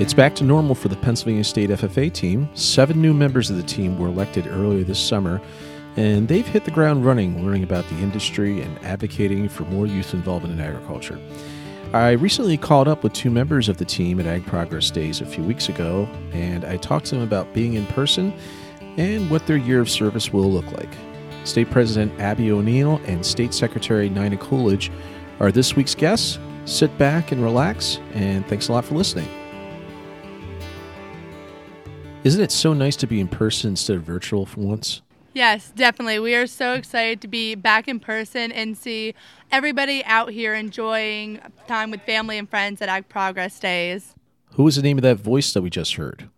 It's back to normal for the Pennsylvania State FFA team. Seven new members of the team were elected earlier this summer, and they've hit the ground running, learning about the industry and advocating for more youth involvement in agriculture. I recently called up with two members of the team at Ag Progress Days a few weeks ago, and I talked to them about being in person and what their year of service will look like. State President Abby O'Neill and State Secretary Nina Coolidge are this week's guests. Sit back and relax, and thanks a lot for listening. Isn't it so nice to be in person instead of virtual for once? Yes, definitely. We are so excited to be back in person and see everybody out here enjoying time with family and friends at Ag Progress Days. Who was the name of that voice that we just heard?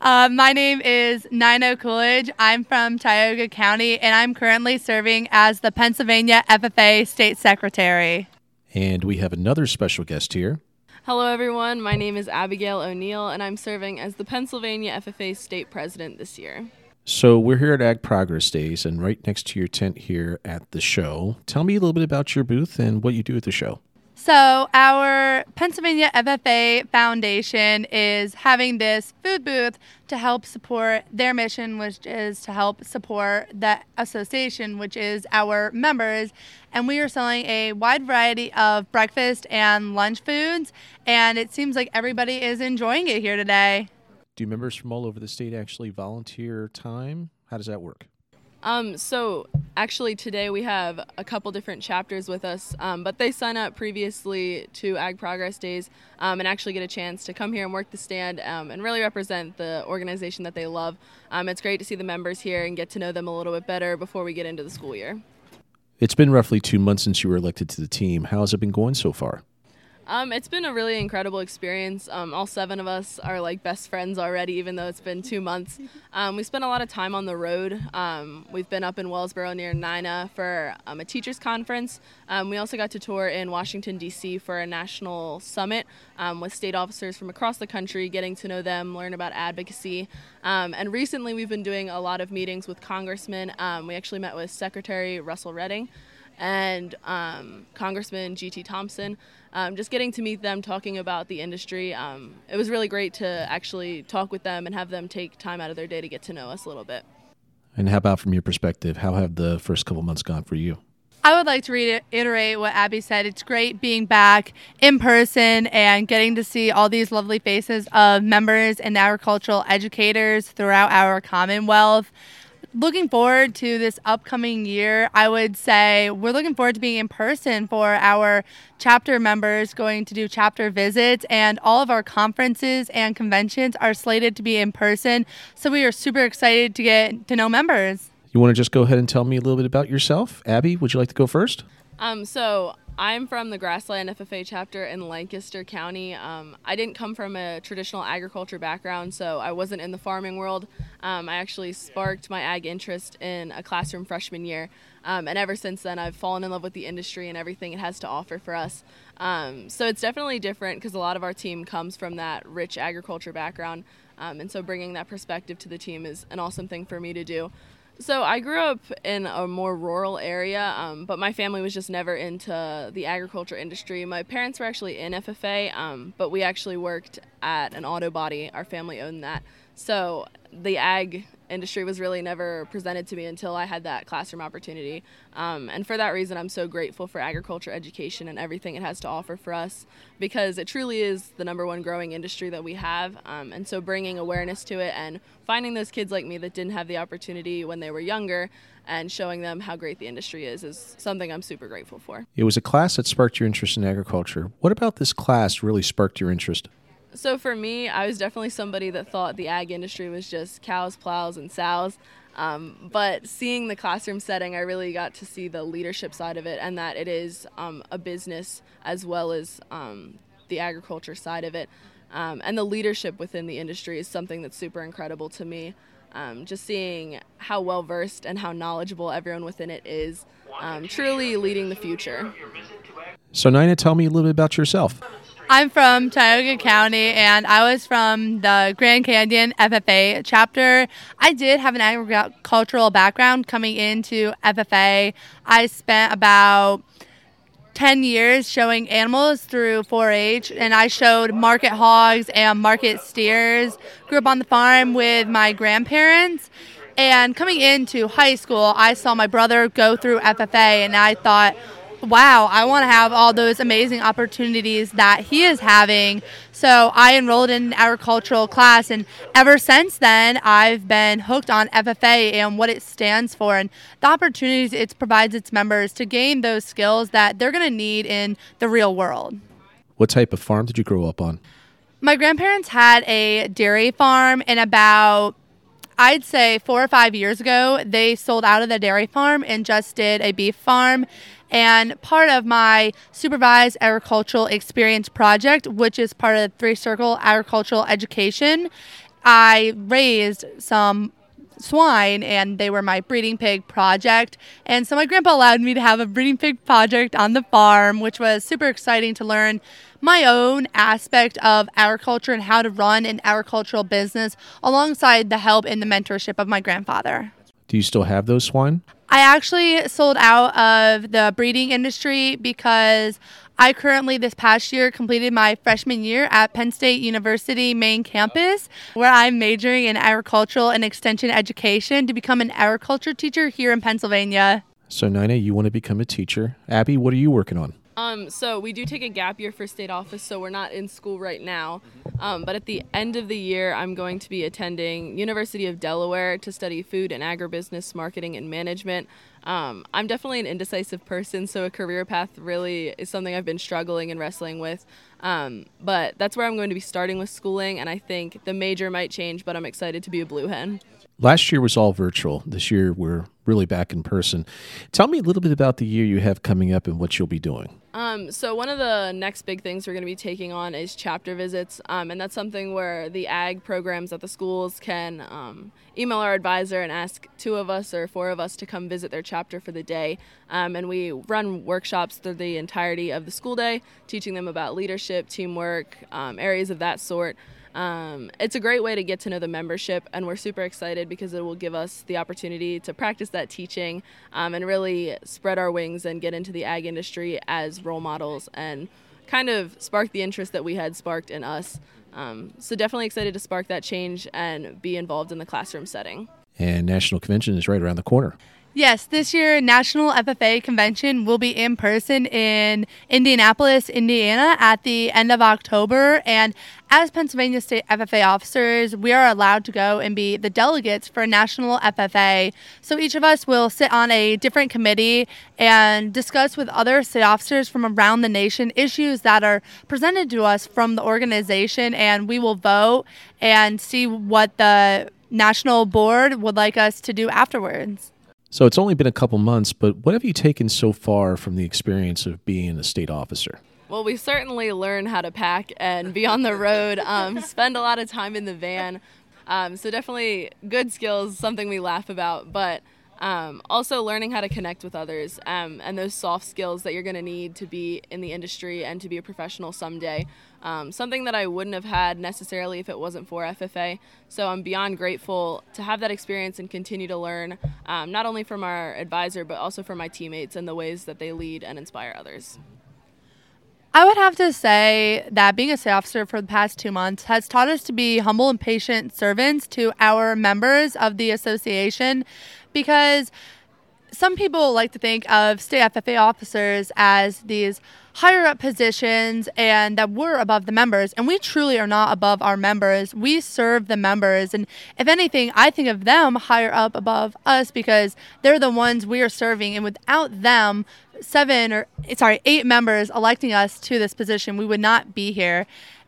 Uh, my name is Nina Coolidge. I'm from Tioga County, and I'm currently serving as the Pennsylvania FFA State Secretary. And we have another special guest here. Hello, everyone. My name is Abigail O'Neill, and I'm serving as the Pennsylvania FFA State President this year. So, we're here at Ag Progress Days and right next to your tent here at the show. Tell me a little bit about your booth and what you do at the show. So, our Pennsylvania FFA Foundation is having this food booth to help support their mission, which is to help support the association, which is our members. And we are selling a wide variety of breakfast and lunch foods, and it seems like everybody is enjoying it here today. Do members from all over the state actually volunteer time? How does that work? Um, so actually today we have a couple different chapters with us, um, but they sign up previously to Ag Progress Days um, and actually get a chance to come here and work the stand um, and really represent the organization that they love. Um, it's great to see the members here and get to know them a little bit better before we get into the school year. It's been roughly two months since you were elected to the team. How has it been going so far? Um, it's been a really incredible experience. Um, all seven of us are like best friends already, even though it's been two months. Um, we spent a lot of time on the road. Um, we've been up in Wellsboro near Nina for um, a teachers conference. Um, we also got to tour in Washington D.C. for a national summit with state officers from across the country, getting to know them, learn about advocacy. and recently, we've been doing a lot of meetings with congressmen. we actually met with Secretary Russell Redding and um, Congressman G.T. Thompson. Um, just getting to meet them, talking about the industry. Um, it was really great to actually talk with them and have them take time out of their day to get to know us a little bit. And how about from your perspective? How have the first couple months gone for you? I would like to reiterate what Abby said. It's great being back in person and getting to see all these lovely faces of members and agricultural educators throughout our Commonwealth looking forward to this upcoming year. I would say we're looking forward to being in person for our chapter members going to do chapter visits, and all of our conferences and conventions are slated to be in person. So we are super excited to get to know members. You want to just go ahead and tell me a little bit about yourself? Abby, would you like to go first? Um, so I'm from the Grassland FFA chapter in Lancaster County. Um, I didn't come from a traditional agriculture background, so I wasn't in the farming world. Um, I actually sparked my ag interest in a classroom freshman year, um, and ever since then, I've fallen in love with the industry and everything it has to offer for us. Um, so it's definitely different because a lot of our team comes from that rich agriculture background, um, and so bringing that perspective to the team is an awesome thing for me to do. So I grew up in a more rural area, um, but my family was just never into the agriculture industry. My parents were actually in FFA, um, but we actually worked at an auto body. Our family owned that. So the ag industry was really never presented to me until I had that classroom opportunity. Um, and for that reason, I'm so grateful for agriculture education and everything it has to offer for us because it truly is the number one growing industry that we have. Um, and so bringing awareness to it and finding those kids like me that didn't have the opportunity when they were younger and showing them how great the industry is is something I'm super grateful for. It was a class that sparked your interest in agriculture. What about this class really sparked your interest? So for me, I was definitely somebody that thought the ag industry was just cows, plows, and sows. Um, but seeing the classroom setting, I really got to see the leadership side of it and that it is um, a business as well as um, the agriculture side of it. Um, and the leadership within the industry is something that's super incredible to me. Um, just seeing how well versed and how knowledgeable everyone within it is, um, truly leading the future. So, Nina, tell me a little bit about yourself. I'm from Tioga County and I was from the Grand Canyon FFA chapter. I did have an agricultural background coming into FFA. I spent about 10 years showing animals through 4 H, and I showed market hogs and market steers. Grew up on the farm with my grandparents. And coming into high school, I saw my brother go through FFA, and I thought, wow, I want to have all those amazing opportunities that he is having. So I enrolled in an agricultural class, and ever since then, I've been hooked on FFA and what it stands for and the opportunities it provides its members to gain those skills that they're going to need in the real world. What type of farm did you grow up on? My grandparents had a dairy farm, and about I'd say four or five years ago, they sold out of the dairy farm and just did a beef farm. And part of my supervised agricultural experience project, which is part of the Three Circle Agricultural Education, I raised some swine and they were my breeding pig project. And so my grandpa allowed me to have a breeding pig project on the farm, which was super exciting to learn my own aspect of agriculture and how to run an agricultural business alongside the help and the mentorship of my grandfather. Do you still have those swine? I actually sold out of the breeding industry because I currently, this past year, completed my freshman year at Penn State University main campus, where I'm majoring in agricultural and extension education to become an agriculture teacher here in Pennsylvania. So, Nina, you want to become a teacher. Abby, what are you working on? Um, so we do take a gap year for state office, so we're not in school right now. Um, but at the end of the year, I'm going to be attending University of Delaware to study food and agribusiness marketing and management. Um, I'm definitely an indecisive person, so a career path really is something I've been struggling and wrestling with. Um, but that's where I'm going to be starting with schooling, and I think the major might change, but I'm excited to be a blue hen. Last year was all virtual. This year we're really back in person. Tell me a little bit about the year you have coming up and what you'll be doing. Um, so one of the next big things we're going to be taking on is chapter visits, um, and that's something where the ag programs at the schools can um, email our advisor and ask two of us or four of us to come visit their chapter for the day. Um, and we run workshops through the entirety of the school day, teaching them about leadership, teamwork, um, areas of that sort. Um, it's a great way to get to know the membership, and we're super excited because it will give us the opportunity to practice that teaching um, and really spread our wings and get into the ag industry as role models and kind of spark the interest that we had sparked in us. Um, so, definitely excited to spark that change and be involved in the classroom setting. And National Convention is right around the corner. Yes, this year National FFA Convention will be in person in Indianapolis, Indiana at the end of October. And as Pennsylvania State FFA officers, we are allowed to go and be the delegates for National FFA. So each of us will sit on a different committee and discuss with other state officers from around the nation issues that are presented to us from the organization. And we will vote and see what the national board would like us to do afterwards. So it's only been a couple months, but what have you taken so far from the experience of being a state officer? Well, we certainly learn how to pack and be on the road, um, spend a lot of time in the van. Um, so definitely good skills, something we laugh about, but um, also learning how to connect with others um, and those soft skills that you're going to need to be in the industry and to be a professional someday. Um, something that I wouldn't have had necessarily if it wasn't for FFA. So I'm beyond grateful to have that experience and continue to learn, um, not only from our advisor, but also from my teammates and the ways that they lead and inspire others. I would have to say that being a state officer for the past two months has taught us to be humble and patient servants to our members of the association because some people like to think of state FFA officers as these higher up positions and that we're above the members. And we truly are not above our members. We serve the members. And if anything, I think of them higher up above us because they're the ones we are serving. And without them, seven or sorry, eight members electing us to this position, we would not be here.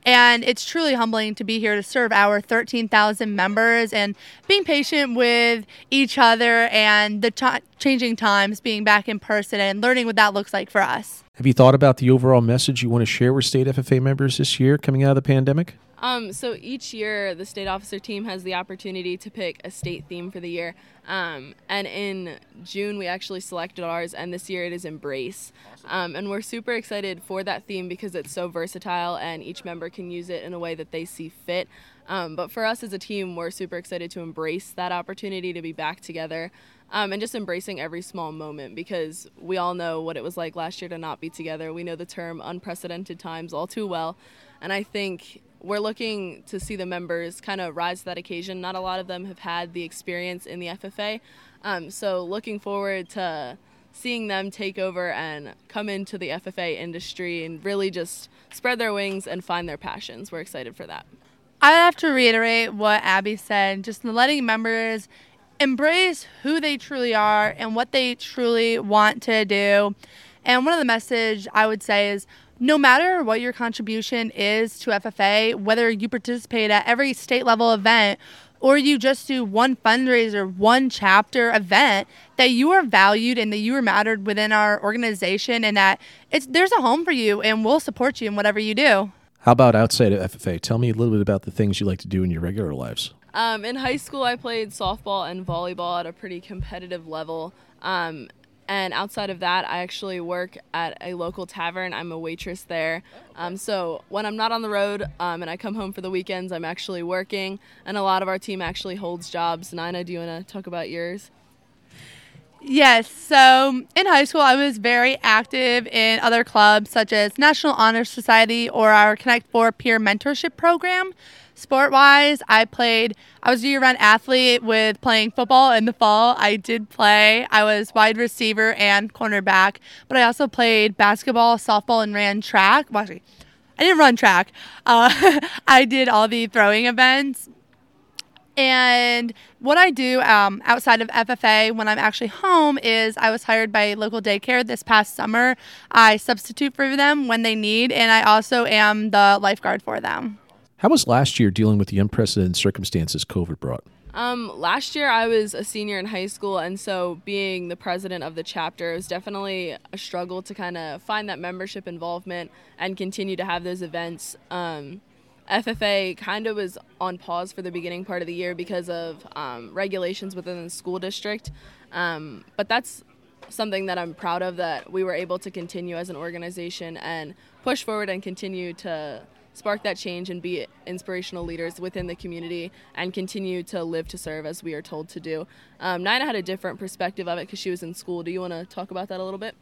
And it's truly humbling to be here to serve our 13,000 members and being patient with each other and the t- changing times, being back in person and learning what that looks like for us. Have you thought about the overall message you want to share with state FFA members this year coming out of the pandemic? Um, so each year, the state officer team has the opportunity to pick a state theme for the year. Um, and in June, we actually selected ours, and this year it is Embrace. Um, and we're super excited for that theme because it's so versatile and each member can use it in a way that they see fit. Um, but for us as a team, we're super excited to embrace that opportunity to be back together um, and just embracing every small moment because we all know what it was like last year to not be together. We know the term unprecedented times all too well. And I think we're looking to see the members kind of rise to that occasion. Not a lot of them have had the experience in the FFA. Um, so looking forward to seeing them take over and come into the FFA industry and really just spread their wings and find their passions. We're excited for that. I have to reiterate what Abby said, just letting members embrace who they truly are and what they truly want to do. And one of the message I would say is no matter what your contribution is to FFA, whether you participate at every state level event or you just do one fundraiser, one chapter event, that you are valued and that you are mattered within our organization and that it's there's a home for you and we'll support you in whatever you do. How about outside of FFA? Tell me a little bit about the things you like to do in your regular lives. Um, in high school, I played softball and volleyball at a pretty competitive level. Um, and outside of that, I actually work at a local tavern. I'm a waitress there. Um, so when I'm not on the road um, and I come home for the weekends, I'm actually working. And a lot of our team actually holds jobs. Nina, do you want to talk about yours? Yes. So in high school, I was very active in other clubs such as National Honor Society or our Connect Four peer mentorship program. Sport wise, I played, I was a year round athlete with playing football in the fall. I did play, I was wide receiver and cornerback, but I also played basketball, softball, and ran track. Well, actually, I didn't run track. Uh, I did all the throwing events. And what I do um, outside of FFA when I'm actually home is I was hired by local daycare this past summer. I substitute for them when they need, and I also am the lifeguard for them. How was last year dealing with the unprecedented circumstances COVID brought? Um, last year, I was a senior in high school, and so being the president of the chapter it was definitely a struggle to kind of find that membership involvement and continue to have those events. Um, FFA kind of was on pause for the beginning part of the year because of um, regulations within the school district, um, but that's something that I'm proud of that we were able to continue as an organization and push forward and continue to spark that change and be inspirational leaders within the community and continue to live to serve as we are told to do. Um, Nina had a different perspective of it because she was in school. Do you want to talk about that a little bit?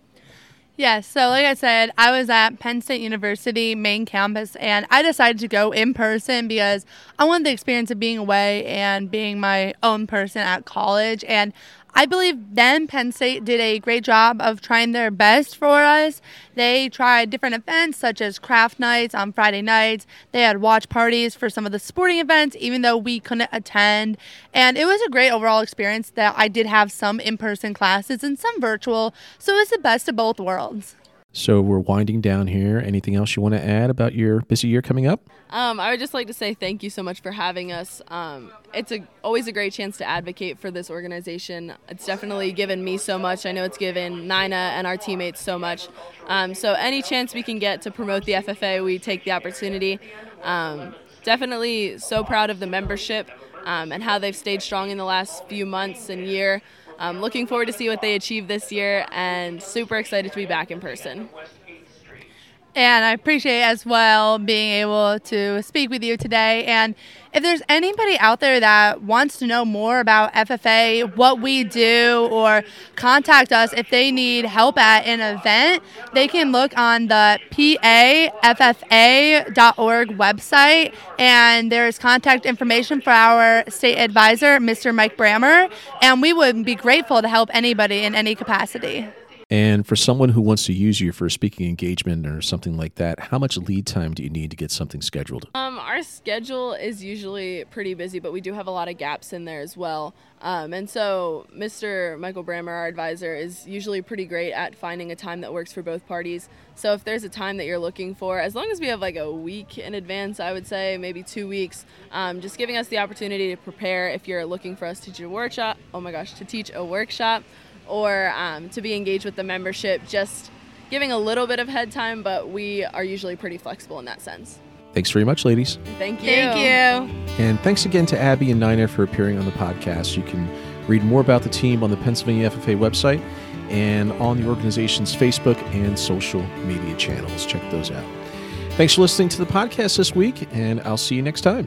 Yes. So, like I said, I was at Penn State University main campus, and I decided to go in person because I wanted the experience of being away and being my own person at college. And I believe then Penn State did a great job of trying their best for us. They tried different events such as craft nights on Friday nights. They had watch parties for some of the sporting events, even though we couldn't attend. And it was a great overall experience that I did have some in person classes and some virtual. So it was the best of both worlds. So we're winding down here. Anything else you want to add about your busy year coming up? Um, I would just like to say thank you so much for having us. Um, it's a, always a great chance to advocate for this organization. It's definitely given me so much. I know it's given Nina and our teammates so much. Um, so any chance we can get to promote the FFA, we take the opportunity. Um, definitely so proud of the membership um, and how they've stayed strong in the last few months and year. Um, looking forward to see what they achieve this year and super excited to be back in person. And I appreciate as well being able to speak with you today. And if there's anybody out there that wants to know more about FFA, what we do, or contact us if they need help at an event, they can look on the paffa.org website. And there's contact information for our state advisor, Mr. Mike Brammer. And we would be grateful to help anybody in any capacity. And for someone who wants to use you for a speaking engagement or something like that, how much lead time do you need to get something scheduled? Um, our schedule is usually pretty busy, but we do have a lot of gaps in there as well. Um, and so Mr. Michael Brammer, our advisor, is usually pretty great at finding a time that works for both parties. So if there's a time that you're looking for, as long as we have like a week in advance, I would say maybe two weeks, um, just giving us the opportunity to prepare if you're looking for us to teach a workshop. Oh my gosh, to teach a workshop or um, to be engaged with the membership, just giving a little bit of head time, but we are usually pretty flexible in that sense. Thanks very much, ladies. Thank you. Thank you. And thanks again to Abby and Nina for appearing on the podcast. You can read more about the team on the Pennsylvania FFA website and on the organization's Facebook and social media channels. Check those out. Thanks for listening to the podcast this week, and I'll see you next time.